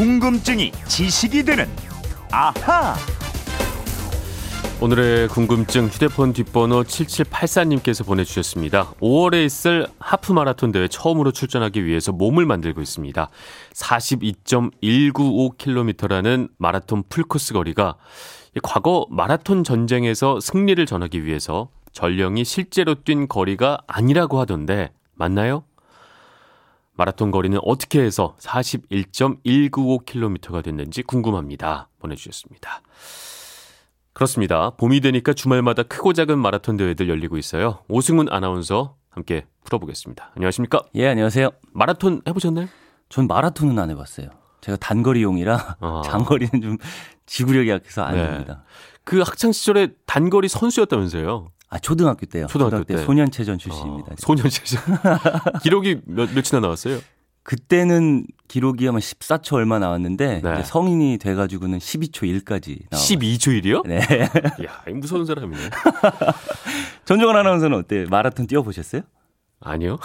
궁금증이 지식이 되는 아하. 오늘의 궁금증 휴대폰 뒷번호 7784님께서 보내주셨습니다. 5월에 있을 하프 마라톤 대회 처음으로 출전하기 위해서 몸을 만들고 있습니다. 42.195km라는 마라톤 풀코스 거리가 과거 마라톤 전쟁에서 승리를 전하기 위해서 전령이 실제로 뛴 거리가 아니라고 하던데 맞나요? 마라톤 거리는 어떻게 해서 41.195km가 됐는지 궁금합니다. 보내주셨습니다. 그렇습니다. 봄이 되니까 주말마다 크고 작은 마라톤 대회들 열리고 있어요. 오승훈 아나운서 함께 풀어보겠습니다. 안녕하십니까? 예, 안녕하세요. 마라톤 해보셨나요? 전 마라톤은 안 해봤어요. 제가 단거리용이라 아. 장거리는 좀 지구력이 약해서 안 네. 됩니다. 그 학창 시절에 단거리 선수였다면서요? 아 초등학교 때요. 초등학교 때. 소년체전 출신입니다. 어, 소년체전. 기록이 몇, 몇이나 나왔어요? 그때는 기록이 아마 14초 얼마 나왔는데 네. 성인이 돼가지고는 12초 1까지 나와. 12초 1이요? 네. 이 무서운 사람이네. 전종원 아나운서는 어때요? 마라톤 뛰어보셨어요? 아니요.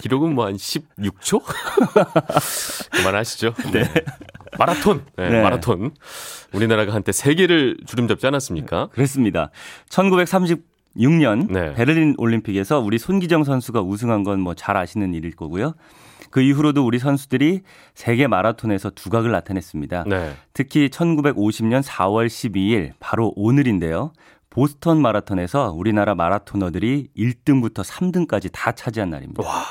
기록은 뭐 한 16초? 그만하시죠. 네. 마라톤. 네, 네. 마라톤. 우리나라가 한때 세계를 주름 잡지 않았습니까? 그렇습니다. 1936년 네. 베를린 올림픽에서 우리 손기정 선수가 우승한 건 뭐 잘 아시는 일일 거고요. 그 이후로도 우리 선수들이 세계 마라톤에서 두각을 나타냈습니다. 네. 특히 1950년 4월 12일 바로 오늘인데요. 보스턴 마라톤에서 우리나라 마라토너들이 1등부터 3등까지 다 차지한 날입니다. 와,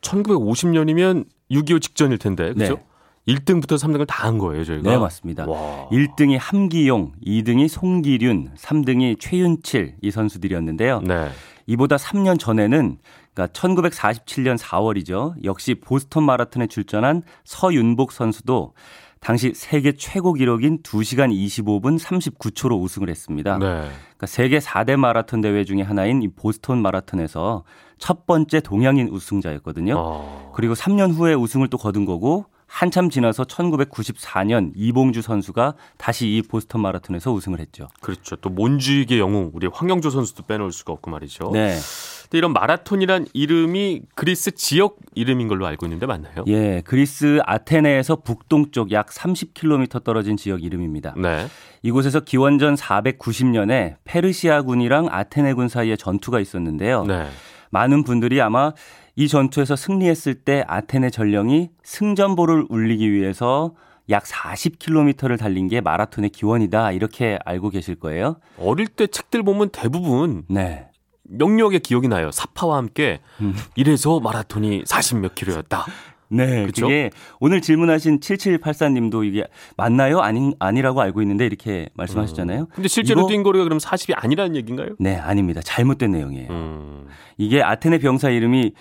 1950년이면 6.25 직전일 텐데, 그죠? 네. 1등부터 3등을 다 한 거예요, 저희가. 네, 맞습니다. 와. 1등이 함기용, 2등이 송기륜, 3등이 최윤칠 이 선수들이었는데요. 네. 이보다 3년 전에는 그러니까 1947년 4월이죠. 역시 보스턴 마라톤에 출전한 서윤복 선수도 당시 세계 최고 기록인 2시간 25분 39초로 우승을 했습니다. 네. 그러니까 세계 4대 마라톤 대회 중에 하나인 이 보스턴 마라톤에서 첫 번째 동양인 우승자였거든요. 어. 그리고 3년 후에 우승을 또 거둔 거고 한참 지나서 1994년 이봉주 선수가 다시 이 보스턴 마라톤에서 우승을 했죠. 그렇죠. 또 몬주익의 영웅, 우리 황영조 선수도 빼놓을 수가 없고 말이죠. 네. 근데 이런 마라톤이란 이름이 그리스 지역 이름인 걸로 알고 있는데 맞나요? 예, 그리스 아테네에서 북동쪽 약 30km 떨어진 지역 이름입니다. 네. 이곳에서 기원전 490년에 페르시아군이랑 아테네군 사이에 전투가 있었는데요. 네. 많은 분들이 아마 이 전투에서 승리했을 때 아테네 전령이 승전보를 울리기 위해서 약 40km를 달린 게 마라톤의 기원이다 이렇게 알고 계실 거예요. 어릴 때 책들 보면 대부분 네. 명료하게 기억이 나요. 사파와 함께 음. 이래서 마라톤이 40몇 킬로였다. 네, 그쵸? 그게 오늘 질문하신 7784님도 이게 맞나요? 아니, 아니라고 알고 있는데 이렇게 말씀하셨잖아요. 근데 실제로 뛴 거리가 그럼 40이 아니라는 얘기인가요? 네, 아닙니다. 잘못된 내용이에요. 음. 이게 아테네 병사 이름이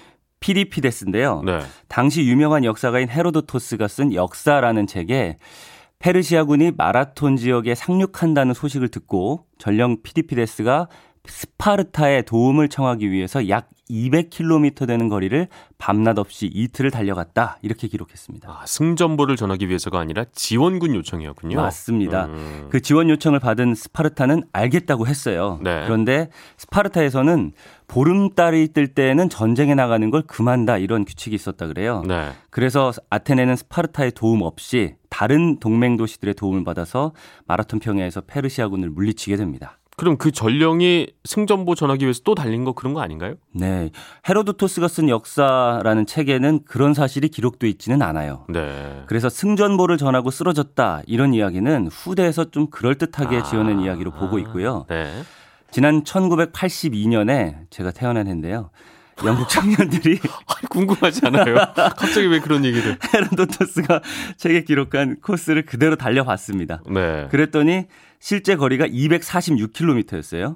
피리피데스인데요. 네. 당시 유명한 역사가인 헤로도토스가 쓴 역사라는 책에 페르시아군이 마라톤 지역에 상륙한다는 소식을 듣고 전령 피디피데스가 스파르타에 도움을 청하기 위해서 약 200km 되는 거리를 밤낮 없이 이틀을 달려갔다 이렇게 기록했습니다. 아, 승전보를 전하기 위해서가 아니라 지원군 요청이었군요. 맞습니다. 음. 그 지원 요청을 받은 스파르타는 알겠다고 했어요. 네. 그런데 스파르타에서는 보름달이 뜰 때는 전쟁에 나가는 걸 금한다 이런 규칙이 있었다 그래요. 네. 그래서 아테네는 스파르타의 도움 없이 다른 동맹 도시들의 도움을 받아서 마라톤 평야에서 페르시아군을 물리치게 됩니다. 그럼 그 전령이 승전보 전하기 위해서 또 달린 거 그런 거 아닌가요? 네. 헤로도토스가 쓴 역사라는 책에는 그런 사실이 기록돼 있지는 않아요. 네. 그래서 승전보를 전하고 쓰러졌다 이런 이야기는 후대에서 좀 그럴듯하게 아. 지어낸 이야기로 보고 있고요. 네. 지난 1982년에 제가 태어난 해인데요. 영국 청년들이 궁금하지 않아요? 갑자기 왜 그런 얘기를? 헤로도토스가 책에 기록한 코스를 그대로 달려봤습니다. 네. 그랬더니 실제 거리가 246km였어요.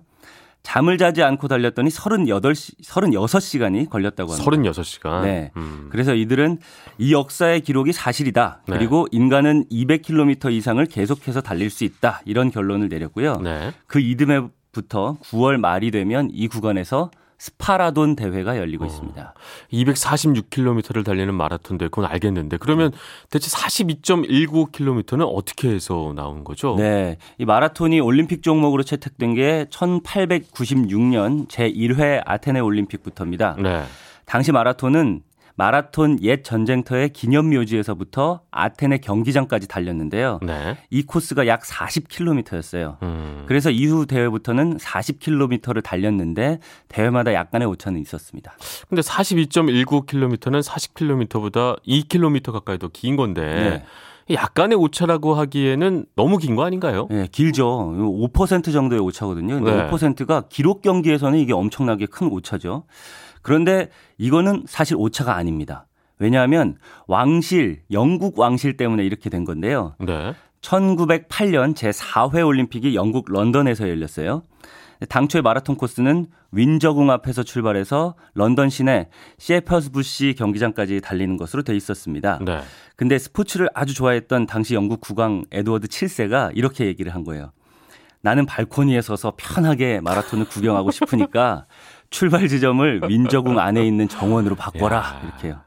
잠을 자지 않고 달렸더니 38시, 36시간이 걸렸다고 합니다. 36시간. 네. 음. 그래서 이들은 이 역사의 기록이 사실이다. 네. 그리고 인간은 200km 이상을 계속해서 달릴 수 있다. 이런 결론을 내렸고요. 네. 그 이듬해부터 9월 말이 되면 이 구간에서 스파라돈 대회가 열리고 있습니다. 246km를 달리는 마라톤 대 그건 알겠는데 그러면 대체 42.195km는 어떻게 해서 나온 거죠? 네. 이 마라톤이 올림픽 종목으로 채택된 게 1896년 제1회 아테네 올림픽부터입니다. 네. 당시 마라톤은 마라톤 옛 전쟁터의 기념묘지에서부터 아테네 경기장까지 달렸는데요. 네. 이 코스가 약 40km였어요. 음. 그래서 이후 대회부터는 40km를 달렸는데 대회마다 약간의 오차는 있었습니다. 근데 42.19km는 40km보다 2km 가까이 더 긴 건데 네. 약간의 오차라고 하기에는 너무 긴 거 아닌가요? 네, 길죠. 5% 정도의 오차거든요. 근데 네. 5%가 기록 경기에서는 이게 엄청나게 큰 오차죠. 그런데 이거는 사실 오차가 아닙니다. 왜냐하면 왕실, 영국 왕실 때문에 이렇게 된 건데요. 네. 1908년 제4회 올림픽이 영국 런던에서 열렸어요. 당초의 마라톤 코스는 윈저궁 앞에서 출발해서 런던 시내 셰퍼스 부시 경기장까지 달리는 것으로 돼 있었습니다. 네. 근데 스포츠를 아주 좋아했던 당시 영국 국왕 에드워드 7세가 이렇게 얘기를 한 거예요. 나는 발코니에 서서 편하게 마라톤을 구경하고 싶으니까 출발 지점을 윈저궁 안에 있는 정원으로 바꿔라. 야. 이렇게요.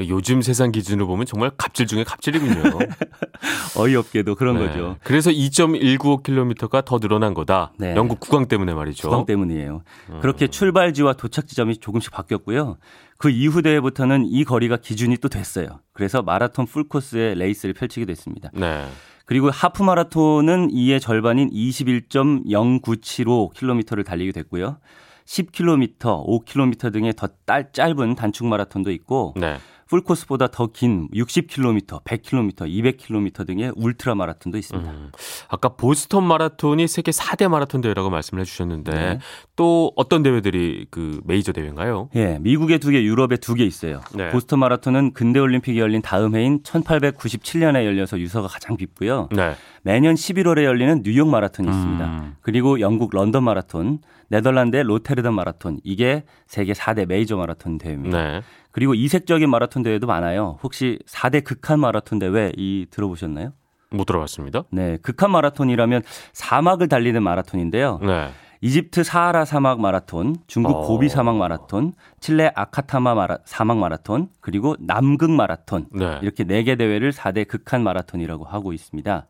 요즘 세상 기준으로 보면 정말 갑질 중에 갑질이군요. 어이없게도 그런 네. 거죠. 그래서 2.195km가 더 늘어난 거다. 네. 영국 국왕 때문에 말이죠. 주방 때문이에요. 음. 그렇게 출발지와 도착 지점이 조금씩 바뀌었고요. 그 이후 대회부터는 이 거리가 기준이 또 됐어요. 그래서 마라톤 풀코스의 레이스를 펼치게 됐습니다. 네. 그리고 하프 마라톤은 이의 절반인 21.0975km를 달리게 됐고요. 10km, 5km 등의 더 딸- 짧은 단축 마라톤도 있고 네. 풀코스보다 더 긴 60km, 100km, 200km 등의 울트라 마라톤도 있습니다. 음. 아까 보스턴 마라톤이 세계 4대 마라톤 대회라고 말씀을 해주셨는데 네. 또 어떤 대회들이 그 메이저 대회인가요? 예, 미국에 두 개, 유럽에 두 개 있어요. 네. 보스턴 마라톤은 근대 올림픽이 열린 다음 해인 1897년에 열려서 유서가 가장 깊고요. 네. 매년 11월에 열리는 뉴욕 마라톤이 있습니다. 음. 그리고 영국 런던 마라톤, 네덜란드의 로테르담 마라톤 이게 세계 4대 메이저 마라톤 대회입니다. 네. 그리고 이색적인 마라톤 대회도 많아요. 혹시 4대 극한 마라톤 대회 이 들어보셨나요? 못 들어봤습니다. 네, 극한 마라톤이라면 사막을 달리는 마라톤인데요. 네. 이집트 사하라 사막 마라톤, 중국 어. 고비 사막 마라톤, 칠레 아카타마 마라, 사막 마라톤, 그리고 남극 마라톤 네. 이렇게 네 개 대회를 4대 극한 마라톤이라고 하고 있습니다.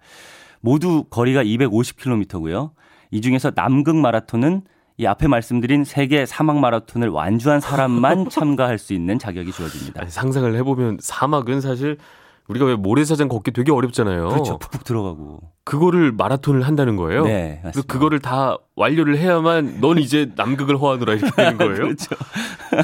모두 거리가 250km고요. 이 중에서 남극 마라톤은 이 앞에 말씀드린 세계 사막 마라톤을 완주한 사람만 참가할 수 있는 자격이 주어집니다. 아니, 상상을 해보면 사막은 사실 우리가 왜 모래사장 걷기 되게 어렵잖아요. 그렇죠. 푹푹 들어가고. 그거를 마라톤을 한다는 거예요. 네, 그래서 맞습니다. 그거를 다 완료를 해야만 넌 이제 남극을 허하노라 이렇게 되는 거예요. 그렇죠.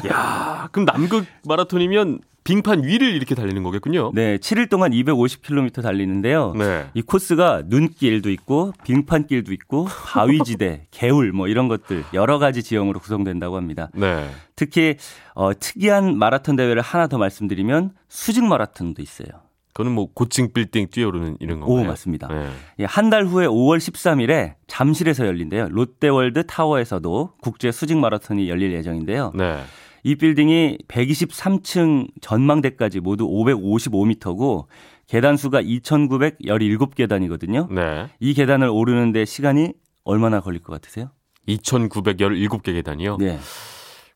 야, 그럼 남극 마라톤이면 빙판 위를 이렇게 달리는 거겠군요. 네, 7일 동안 250km 달리는데요. 네. 이 코스가 눈길도 있고 빙판길도 있고 바위지대, 개울 뭐 이런 것들 여러 가지 지형으로 구성된다고 합니다. 네. 특히 어, 특이한 마라톤 대회를 하나 더 말씀드리면 수직 마라톤도 있어요. 그거는 뭐 고층 빌딩 뛰어오르는 이런 건가요? 오 맞습니다. 네. 예, 한달 후에 5월 13일에 잠실에서 열린대요. 롯데월드 타워에서도 국제 수직 마라톤이 열릴 예정인데요. 네. 이 빌딩이 123층 전망대까지 모두 555m고 계단 수가 2,917계단이거든요. 네. 이 계단을 오르는데 시간이 얼마나 걸릴 것 같으세요? 2,917개 계단이요? 네.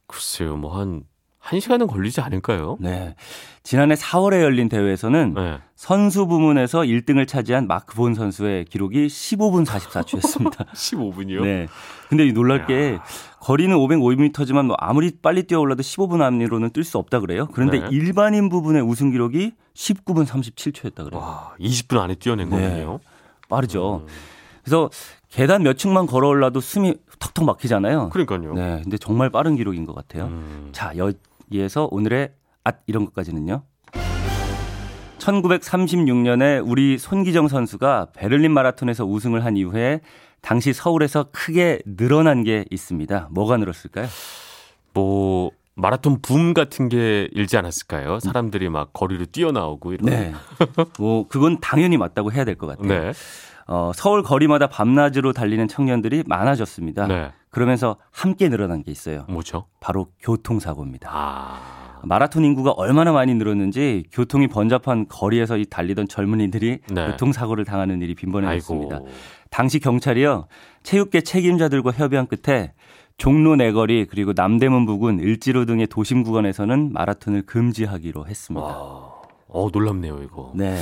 글쎄요, 뭐 한, 한 시간은 걸리지 않을까요? 네. 지난해 4월에 열린 대회에서는 네. 선수 부문에서 1등을 차지한 마크 본 선수의 기록이 15분 44초였습니다. 15분이요? 네. 근데 이 놀랄 게 거리는 505m지만 뭐 아무리 빨리 뛰어올라도 15분 안으로는 뛸 수 없다 그래요. 그런데 네. 일반인 부분의 우승 기록이 19분 37초였다 그래요. 와, 20분 안에 뛰어낸 네. 거네요. 빠르죠. 그래서 계단 몇 층만 걸어 올라도 숨이 턱턱 막히잖아요. 그러니까요. 네. 근데 정말 빠른 기록인 것 같아요. 음. 자, 여 기에서 오늘의 앗 이런 것까지는요. 1936년에 우리 손기정 선수가 베를린 마라톤에서 우승을 한 이후에 당시 서울에서 크게 늘어난 게 있습니다. 뭐가 늘었을까요? 뭐 마라톤 붐 같은 게 일지 않았을까요? 사람들이 막 거리로 뛰어나오고 이런. 네. 뭐 그건 당연히 맞다고 해야 될 것 같아요. 네. 어, 서울 거리마다 밤낮으로 달리는 청년들이 많아졌습니다. 네. 그러면서 함께 늘어난 게 있어요. 뭐죠? 바로 교통사고입니다. 아. 마라톤 인구가 얼마나 많이 늘었는지 교통이 번잡한 거리에서 이 달리던 젊은이들이 네. 교통사고를 당하는 일이 빈번해졌습니다. 아이고. 당시 경찰이요 체육계 책임자들과 협의한 끝에 종로 내거리 그리고 남대문 부근 을지로 등의 도심 구간에서는 마라톤을 금지하기로 했습니다. 와. 어, 놀랍네요, 이거. 네.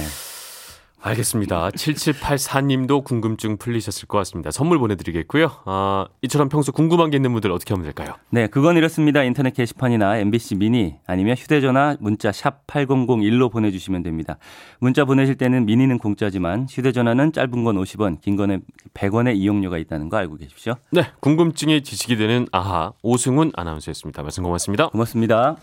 알겠습니다. 7784님도 궁금증 풀리셨을 것 같습니다. 선물 보내드리겠고요. 아, 이처럼 평소 궁금한 게 있는 분들 어떻게 하면 될까요? 네, 그건 이렇습니다. 인터넷 게시판이나 MBC 미니 아니면 휴대전화 문자 샵 8001로 보내주시면 됩니다. 문자 보내실 때는 미니는 공짜지만 휴대전화는 짧은 건 50원, 긴 거는 100원의 이용료가 있다는 거 알고 계십시오. 네, 궁금증이 지식이 되는 아하 오승훈 아나운서였습니다. 말씀 고맙습니다. 고맙습니다.